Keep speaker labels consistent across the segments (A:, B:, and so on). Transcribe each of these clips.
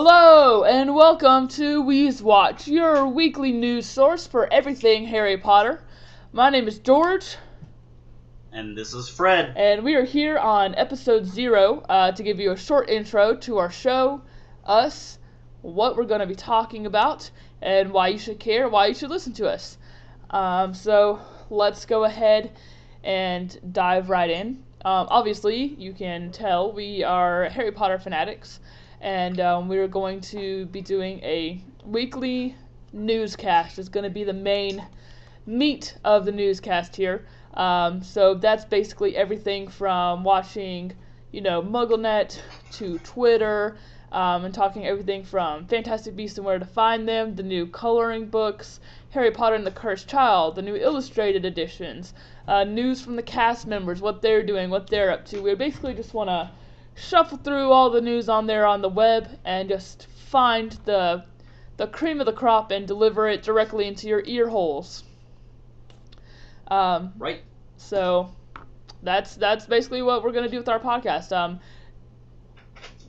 A: Hello and welcome to Weaswatch, your weekly news source for everything Harry Potter. My name is George,
B: And this is Fred.
A: and we are here on episode zero uh, to give you a short intro to our show, us, what we're going to be talking about, and why you should care, why you should listen to us. Um, so let's go ahead and dive right in. Um, obviously, you can tell we are Harry Potter fanatics, and um, we're going to be doing a weekly newscast. It's going to be the main meat of the newscast here. Um, so that's basically everything from watching, you know, MuggleNet to Twitter, um, and talking everything from Fantastic Beasts and Where to Find Them, the new coloring books, Harry Potter and the Cursed Child, the new illustrated editions, uh, news from the cast members, what they're doing, what they're up to. We basically just want to shuffle through all the news on there on the web and just find the the cream of the crop and deliver it directly into your ear holes. Um,
B: Right?
A: so that's that's basically what we're gonna do with our podcast. Um,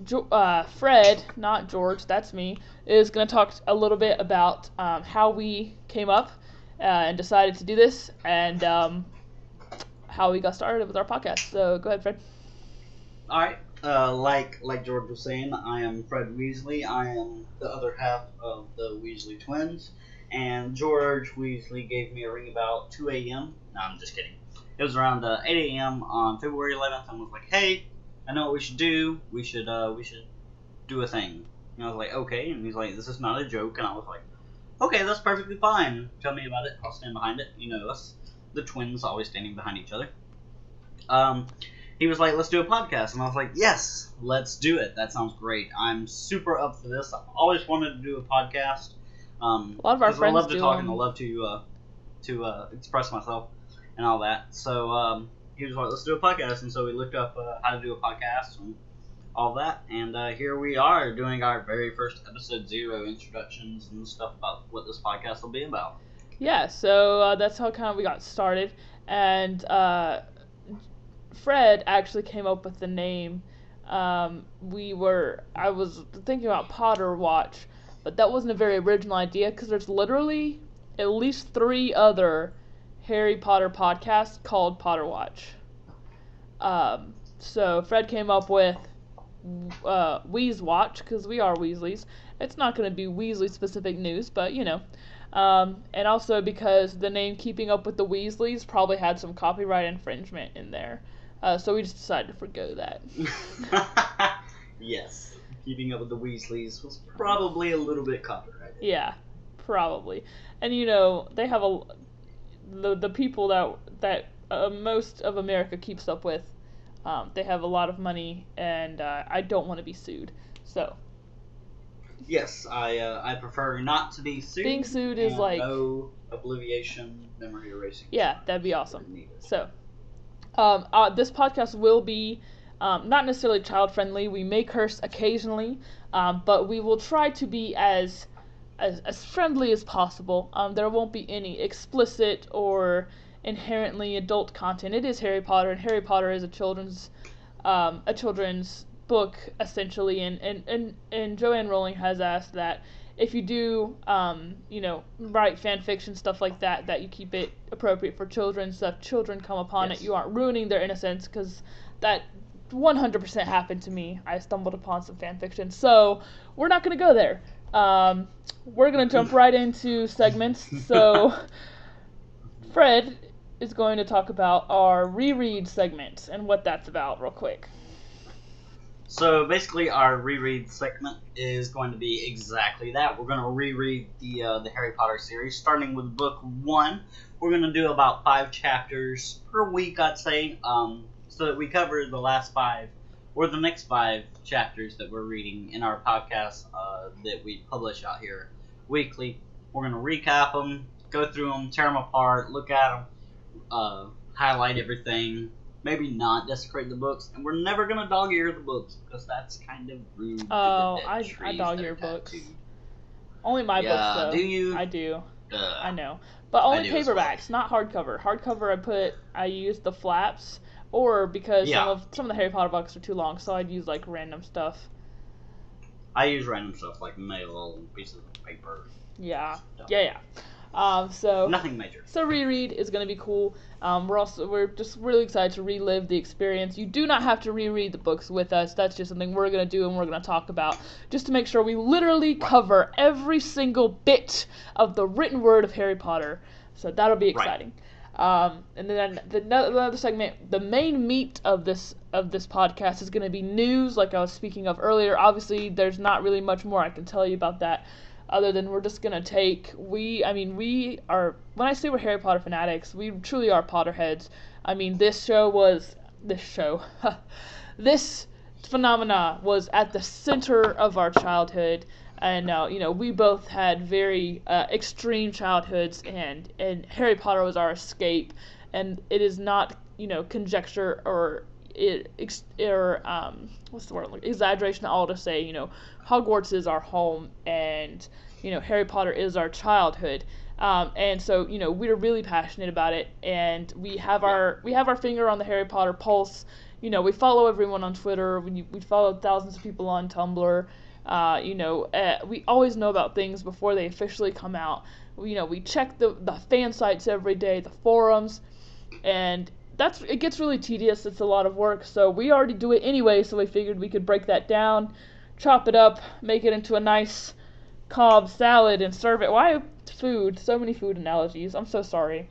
A: jo- uh, Fred, not George, that's me, is gonna talk a little bit about um, how we came up uh, and decided to do this, and um, how we got started with our podcast. So go ahead, Fred.
B: All right. Uh, like like George was saying, I am Fred Weasley. I am the other half of the Weasley twins. And George Weasley gave me a ring about 2 a.m. No, I'm just kidding. It was around uh, 8 a.m. on February 11th, and was like, "Hey, I know what we should do. We should uh, we should do a thing." And I was like, "Okay." And he's like, "This is not a joke." And I was like, "Okay, that's perfectly fine. Tell me about it. I'll stand behind it. You know us, the twins, always standing behind each other." Um, he was like, "Let's do a podcast," and I was like, "Yes, let's do it. That sounds great. I'm super up for this. I've always wanted to do a podcast. Um,
A: A lot of our friends
B: I love to talk
A: them.
B: and I love to uh, to uh, express myself and all that. So um, he was like, "Let's do a podcast," and so we looked up uh, how to do a podcast and all that, and uh, here we are doing our very first episode zero introductions and stuff about what this podcast will be about.
A: Yeah, so uh, that's how kind of we got started, and uh, Fred actually came up with the name. Um, we were I was thinking about Potter Watch, but that wasn't a very original idea because there's literally at least three other Harry Potter podcasts called Potter Watch. Um, so Fred came up with uh, Watch because we are Weasleys. It's not going to be Weasley specific news, but you know. Um, and also because the name Keeping Up with the Weasleys probably had some copyright infringement in there. Uh, so we just decided to forgo that.
B: yes, keeping up with the Weasleys was probably a little bit copyrighted.
A: Yeah, probably. And you know, they have a the the people that that uh, most of America keeps up with. Um, they have a lot of money, and uh, I don't want to be sued. So
B: Yes, I uh, I prefer not to be sued.
A: Being sued is like-
B: no obliviation, memory erasing.
A: yeah, that'd be awesome. So, um, uh, this podcast will be um, not necessarily child friendly. We may curse occasionally, um, but we will try to be as as, as friendly as possible. Um, there won't be any explicit or inherently adult content. It is Harry Potter, and Harry Potter is a children's um, a children's book essentially. And, and and and Joanne Rowling has asked that if you do, um, you know, write fan fiction stuff like that, that you keep it appropriate for children, so if children come upon
B: Yes.
A: it, you aren't ruining their innocence, because that 100% happened to me. I stumbled upon some fan fiction, so we're not gonna go there. Um, we're gonna jump right into segments. So, Fred is going to talk about our reread segment and what that's about, real quick.
B: So basically, our reread segment is going to be exactly that. We're going to reread the uh, the Harry Potter series, starting with book one. We're going to do about five chapters per week, I'd say, um, so that we cover the last five or the next five chapters that we're reading in our podcast uh, that we publish out here weekly. We're going to recap them, go through them, tear them apart, look at them, uh, highlight everything, maybe not desecrate the books, and we're never gonna dog ear the books because that's kind of rude.
A: Oh, I- I dog ear books.
B: tattooed.
A: Only my
B: yeah,
A: books, though.
B: do you?
A: I do.
B: Ugh.
A: I know, but only
B: as well.
A: paperbacks, not hardcover. Hardcover, I put, I use the flaps, or because some of some of the Harry Potter books are too long, so I'd use like random stuff.
B: I use random stuff like mail and pieces of paper.
A: Yeah,
B: stuff.
A: yeah, yeah. Um, so
B: Nothing major.
A: So reread is going to be cool. Um, we're also we're just really excited to relive the experience. You do not have to reread the books with us. That's just something we're going to do and we're going to talk about just to make sure we literally cover every single bit of the written word of Harry Potter. So that'll be
B: Right.
A: exciting. Um, and then the no- the other segment, the main meat of this of this podcast is going to be news, like I was speaking of earlier. Obviously, there's not really much more I can tell you about that other than we're just gonna take we I mean we are when I say we're Harry Potter fanatics, we truly are Potterheads. I mean this show was this show this phenomena was at the center of our childhood and uh, you know we both had very uh, extreme childhoods and and Harry Potter was our escape and it is not you know conjecture or it ex- or um what's the word like exaggeration at all to say you know Hogwarts is our home and you know Harry Potter is our childhood. Um, and so you know we're really passionate about it and we have our we have our finger on the Harry Potter pulse. You know we follow everyone on Twitter. We, we follow thousands of people on Tumblr. Uh, you know uh, we always know about things before they officially come out. You know we check the the fan sites every day the forums and that's it gets really tedious it's a lot of work so we already do it anyway so we figured we could break that down chop it up make it into a nice cobb salad and serve it. Why food? So many food analogies. I'm so sorry.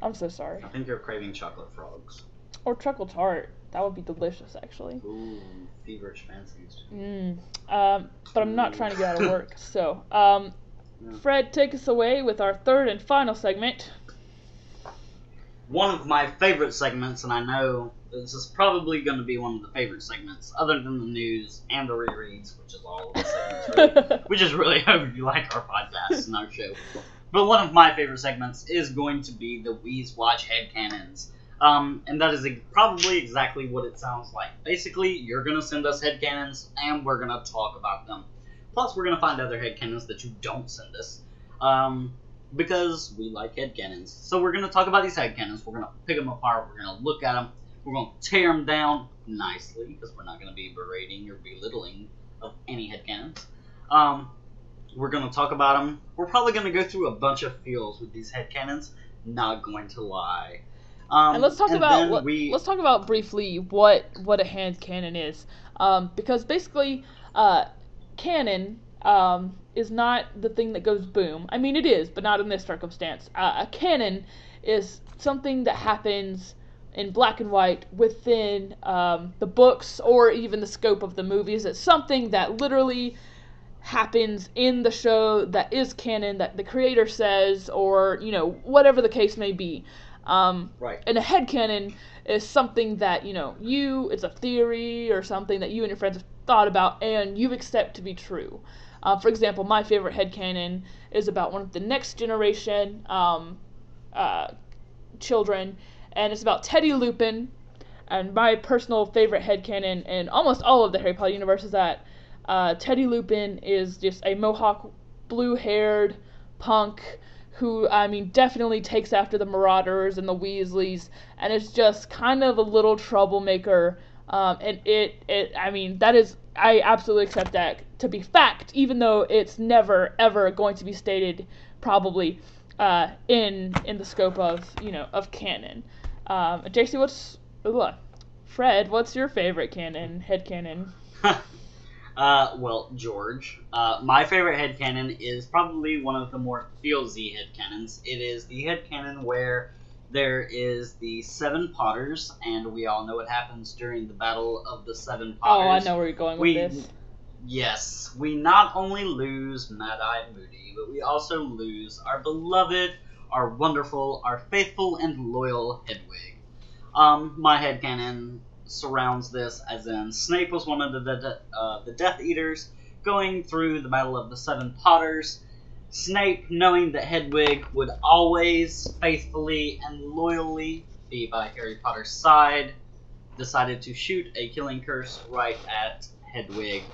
A: I'm so sorry.
B: I think you're craving chocolate frogs.
A: or treacle tart. That would be delicious actually.
B: Ooh, feverish fancies.
A: mm. um, but i'm not trying to get out of work so um, fred take us away with our third and final segment
B: One of my favorite segments, and I know this is probably going to be one of the favorite segments, other than the news and the rereads, which is all of the segments. Really. we just really hope you like our podcast and our show. But one of my favorite segments is going to be the Weaswatch headcanons. Um, and that is probably exactly what it sounds like. Basically, you're going to send us headcanons, and we're going to talk about them. Plus, we're going to find other headcanons that you don't send us. Um, because we like headcanons. So we're going to talk about these headcanons. We're going to pick them apart. We're going to look at them. We're going to tear them down nicely, because we're not going to be berating or belittling of any headcanons. Um, we're going to talk about them. We're probably going to go through a bunch of feels with these headcanons. Not going to lie. Um,
A: and let's talk
B: and
A: about what,
B: we,
A: let's talk about briefly what what a hand cannon is, um, because basically, uh, cannon um, is not the thing that goes boom. I mean, it is, but not in this circumstance. Uh, a canon is something that happens in black and white within um, the books or even the scope of the movies. It's something that literally happens in the show that is canon that the creator says or you know whatever the case may be um,
B: Right.
A: and a headcanon is something that you know you it's a theory or something that you and your friends have thought about and you accept to be true uh, for example my favorite headcanon is about one of the next generation um, uh, children and it's about teddy lupin and my personal favorite headcanon in almost all of the harry potter universe is that uh, teddy lupin is just a mohawk blue haired punk who I mean definitely takes after the Marauders and the Weasleys, and is just kind of a little troublemaker. Um, and it, it, I mean, that is, I absolutely accept that to be fact, even though it's never ever going to be stated probably uh, in in the scope of you know of canon. Um, JC, what's Fred? What's your favorite canon head canon?
B: Uh, well, George, uh, my favorite head headcanon is probably one of the more feelsy headcanons. It is the head headcanon where there is the Seven Potters, and we all know what happens during the Battle of the Seven
A: Oh, I
B: Potters.
A: know where you're going with
B: We-
A: this.
B: Yes, we not only lose Mad Eye Moody, but we also lose our beloved, our wonderful, our faithful and loyal Hedwig. Um, my headcanon surrounds this as in Snape was one of the the, uh, the Death Eaters going through the Battle of the Seven Potters. Snape, knowing that Hedwig would always faithfully and loyally be by Harry Potter's side, decided to shoot a killing curse right at Hedwig.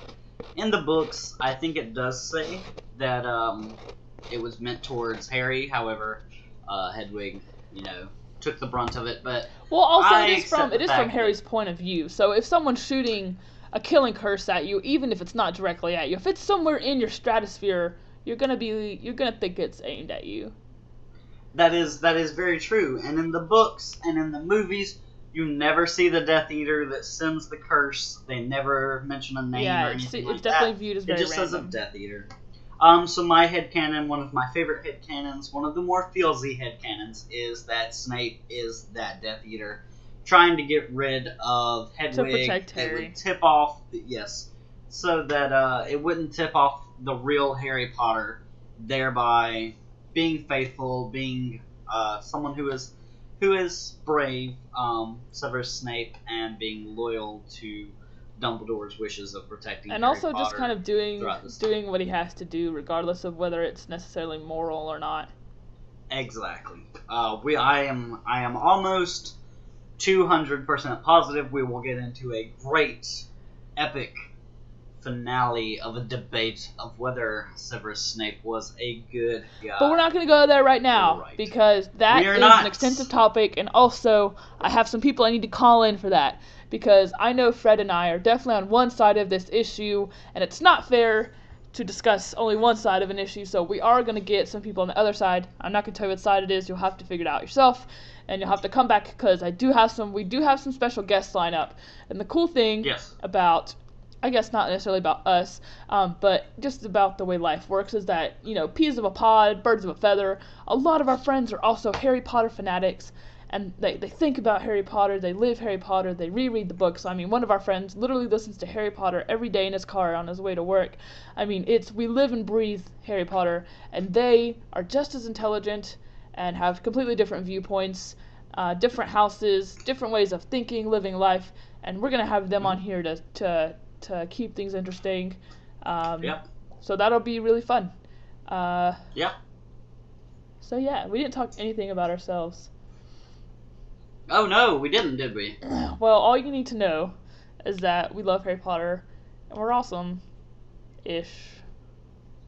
B: In the books, I think it does say that um, it was meant towards Harry. However, uh, Hedwig, you know, took the brunt of it. But
A: Well, also
B: I
A: it is from it is from Harry's point of view. So if someone's shooting a killing curse at you, even if it's not directly at you. If it's somewhere in your stratosphere, you're gonna be you're gonna think it's aimed at you.
B: That is that is very true. And in the books and in the movies, you never see the Death Eater that sends the curse. They never mention a name
A: yeah,
B: or
A: it's,
B: anything
A: it's
B: like
A: definitely
B: that.
A: viewed as
B: It
A: very
B: just says a. Death Eater. Um, so my head headcanon, one of my favorite head headcanons, one of the more feelsy headcanons, is that Snape is that Death Eater, trying to get rid of Hedwig.
A: To protect
B: It
A: Harry.
B: would tip off, yes, so that uh, it wouldn't tip off the real Harry Potter, thereby being faithful, being uh, someone who is who is brave, um, Severus Snape, and being loyal to Dumbledore's wishes of protecting.
A: and
B: Harry
A: also just kind of doing doing what he has to do, regardless of whether it's necessarily moral or not.
B: Exactly. Uh, we I am I am almost two hundred percent positive we will get into a great epic finale of a debate of whether Severus Snape was a good guy.
A: But we're not going to go there right now
B: right.
A: because that is
B: not.
A: an extensive topic, and also I have some people I need to call in for that because I know Fred and I are definitely on one side of this issue, and it's not fair to discuss only one side of an issue. So we are going to get some people on the other side. I'm not going to tell you what side it is. You'll have to figure it out yourself, and you'll have to come back because I do have some. We do have some special guests lined up, and the cool thing
B: Yes.
A: about I guess not necessarily about us, um, but just about the way life works is that, you know, peas of a pod, birds of a feather. A lot of our friends are also Harry Potter fanatics, and they, they think about Harry Potter, they live Harry Potter, they reread the books. I mean, one of our friends literally listens to Harry Potter every day in his car on his way to work. I mean, it's we live and breathe Harry Potter, and they are just as intelligent and have completely different viewpoints, uh, different houses, different ways of thinking, living life, and we're gonna have them on here to to to keep things interesting. Um,
B: Yep.
A: So that'll be really fun. Uh,
B: Yeah.
A: So yeah, we didn't talk anything about ourselves.
B: Oh no, we didn't, did we?
A: Well, all you need to know is that we love Harry Potter, and we're awesome, ish,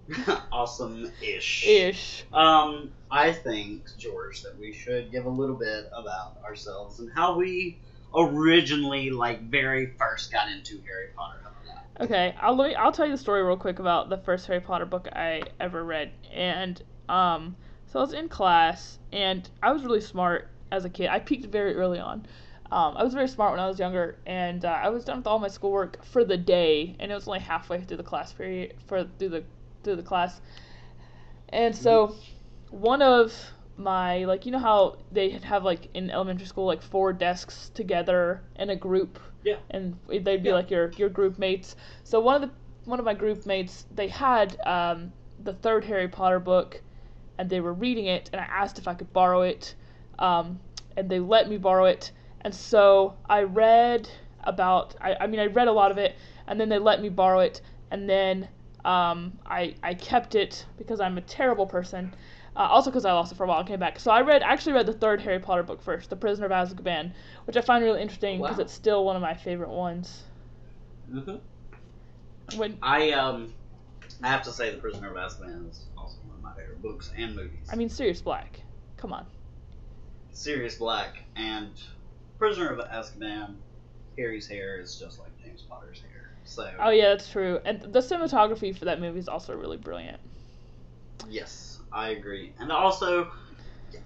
B: awesome ish.
A: ish.
B: Um, I think, George, that we should give a little bit about ourselves and how we originally, like, very first got into Harry Potter. How about that?
A: Okay, I'll let me, I'll tell you the story real quick about the first Harry Potter book I ever read. And um so I was in class and I was really smart as a kid. I peaked very early on. Um, I was very smart when I was younger, and uh, I was done with all my schoolwork for the day, and it was only halfway through the class period for through the through the class. And so, one of my like you know how they have like in elementary school like four desks together in a group
B: Yeah.
A: and they'd be
B: Yeah.
A: like your your group mates so one of the one of my group mates they had um, the third harry potter book and they were reading it and i asked if i could borrow it um, and they let me borrow it and so i read about I, I mean i read a lot of it and then they let me borrow it and then um, I, I kept it because i'm a terrible person uh, also because I lost it for a while and came back. So I read actually read the third Harry Potter book first, The Prisoner of Azkaban, which I find really interesting because
B: Wow.
A: it's still one of my favorite ones.
B: Mm-hmm.
A: When
B: I um, I have to say, The Prisoner of Azkaban is also one of my favorite books and movies.
A: I mean Sirius Black, come on.
B: Sirius Black and Prisoner of Azkaban. Harry's hair is just like James Potter's hair. So
A: Oh yeah, that's true. And the cinematography for that movie is also really brilliant.
B: yes, I agree. And also,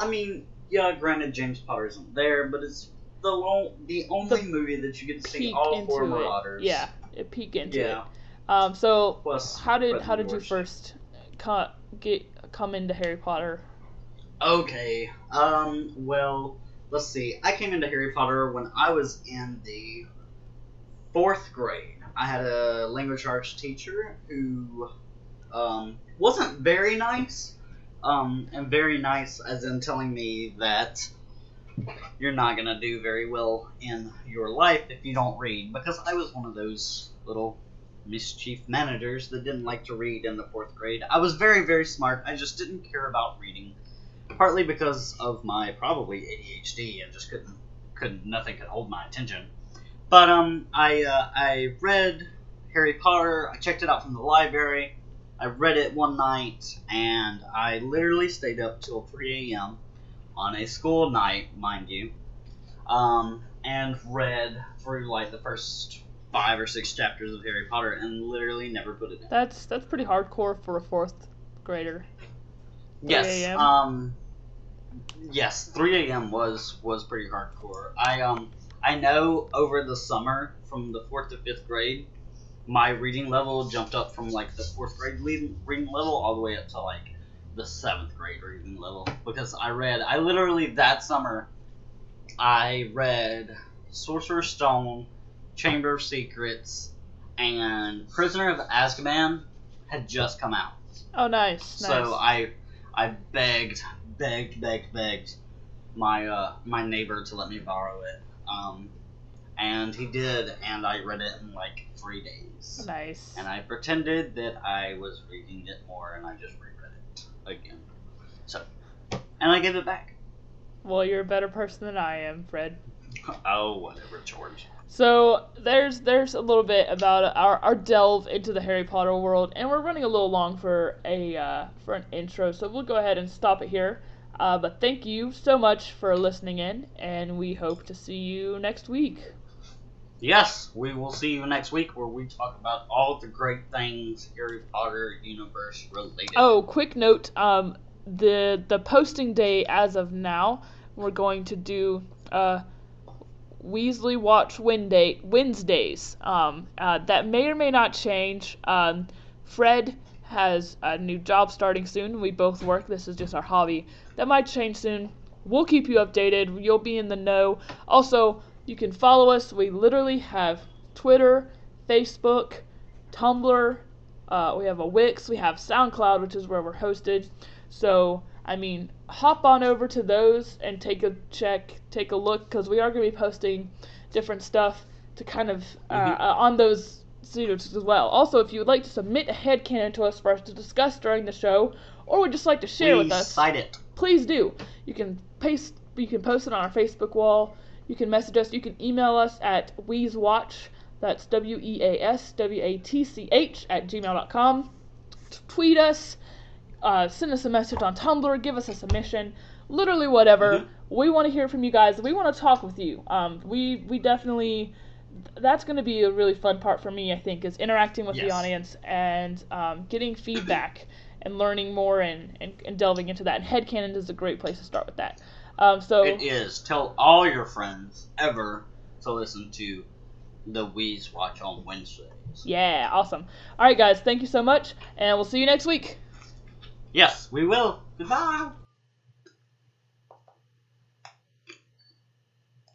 B: I mean, yeah, granted James Potter isn't there, but it's the lo- the only movie that you get to see all four
A: it.
B: Marauders.
A: Yeah, it peek into
B: Yeah.
A: it. Um, so
B: Plus,
A: how did how did you first co- get come into Harry Potter?
B: Okay. Um. Well, let's see. I came into Harry Potter when I was in the fourth grade. I had a language arts teacher who um, wasn't very nice. Um, and very nice as in telling me that you're not gonna do very well in your life if you don't read. Because I was one of those little mischief managers that didn't like to read in the fourth grade. I was very, very smart. I just didn't care about reading partly because of my probably ADHD and just couldn't couldn't nothing could hold my attention. But um, I uh, I read Harry Potter. I checked it out from the library. I read it one night and I literally stayed up till 3 a.m. on a school night, mind you, um, and read through like the first five or six chapters of Harry Potter and literally never put it down.
A: That's that's pretty hardcore for a fourth grader.
B: Yes. Um. Yes, 3 a.m. was was pretty hardcore. I um I know over the summer from the fourth to fifth grade, my reading level jumped up from like the fourth grade reading, reading level all the way up to like the seventh grade reading level because I read I literally that summer I read Sorcerer's Stone, Chamber of Secrets, and Prisoner of Azkaban had just come out.
A: Oh, nice. nice.
B: So I I begged, begged, begged, begged my uh, my neighbor to let me borrow it. Um, and he did, and I read it in like three days.
A: nice.
B: And I pretended that I was reading it more, and I just reread it again. So, and I gave it back.
A: Well, you're a better person than I am, Fred.
B: Oh, whatever, George.
A: So there's there's a little bit about our, our delve into the Harry Potter world, and we're running a little long for a uh, for an intro, so we'll go ahead and stop it here. Uh, but thank you so much for listening in, and we hope to see you next week.
B: Yes, we will see you next week where we talk about all the great things Harry Potter universe related.
A: Oh, quick note: um, the the posting day as of now, we're going to do uh, Weasley Watch Wednesday Wednesdays. Um, uh, that may or may not change. Um, Fred has a new job starting soon. We both work. This is just our hobby. That might change soon. We'll keep you updated. You'll be in the know. Also, you can follow us. We literally have Twitter, Facebook, Tumblr. Uh, we have a Wix. We have SoundCloud, which is where we're hosted. So, I mean, hop on over to those and take a check, take a look, because we are going to be posting different stuff to kind of uh,
B: Mhm.
A: uh, on those pseudos as well. Also, if you would like to submit a headcanon to us for us to discuss during the show, or would just like to share
B: Please
A: with us,
B: cite it.
A: please do. You can paste, you can post it on our Facebook wall. You can message us. You can email us at weaswatch. That's W E A S W A T C H at gmail.com. Tweet us. Uh, send us a message on Tumblr. Give us a submission. Literally whatever.
B: Mhm.
A: We want to hear from you guys. We want to talk with you. Um, we we definitely. That's going to be a really fun part for me. I think is interacting with the audience and um, getting feedback and learning more and, and, and delving into that. And headcanon is a great place to start with that. Um, so
B: It is. Tell all your friends ever to listen to the Weaswatch on Wednesdays.
A: yeah, awesome. All right, guys, thank you so much, and we'll see you next week.
B: Yes, we will. Goodbye.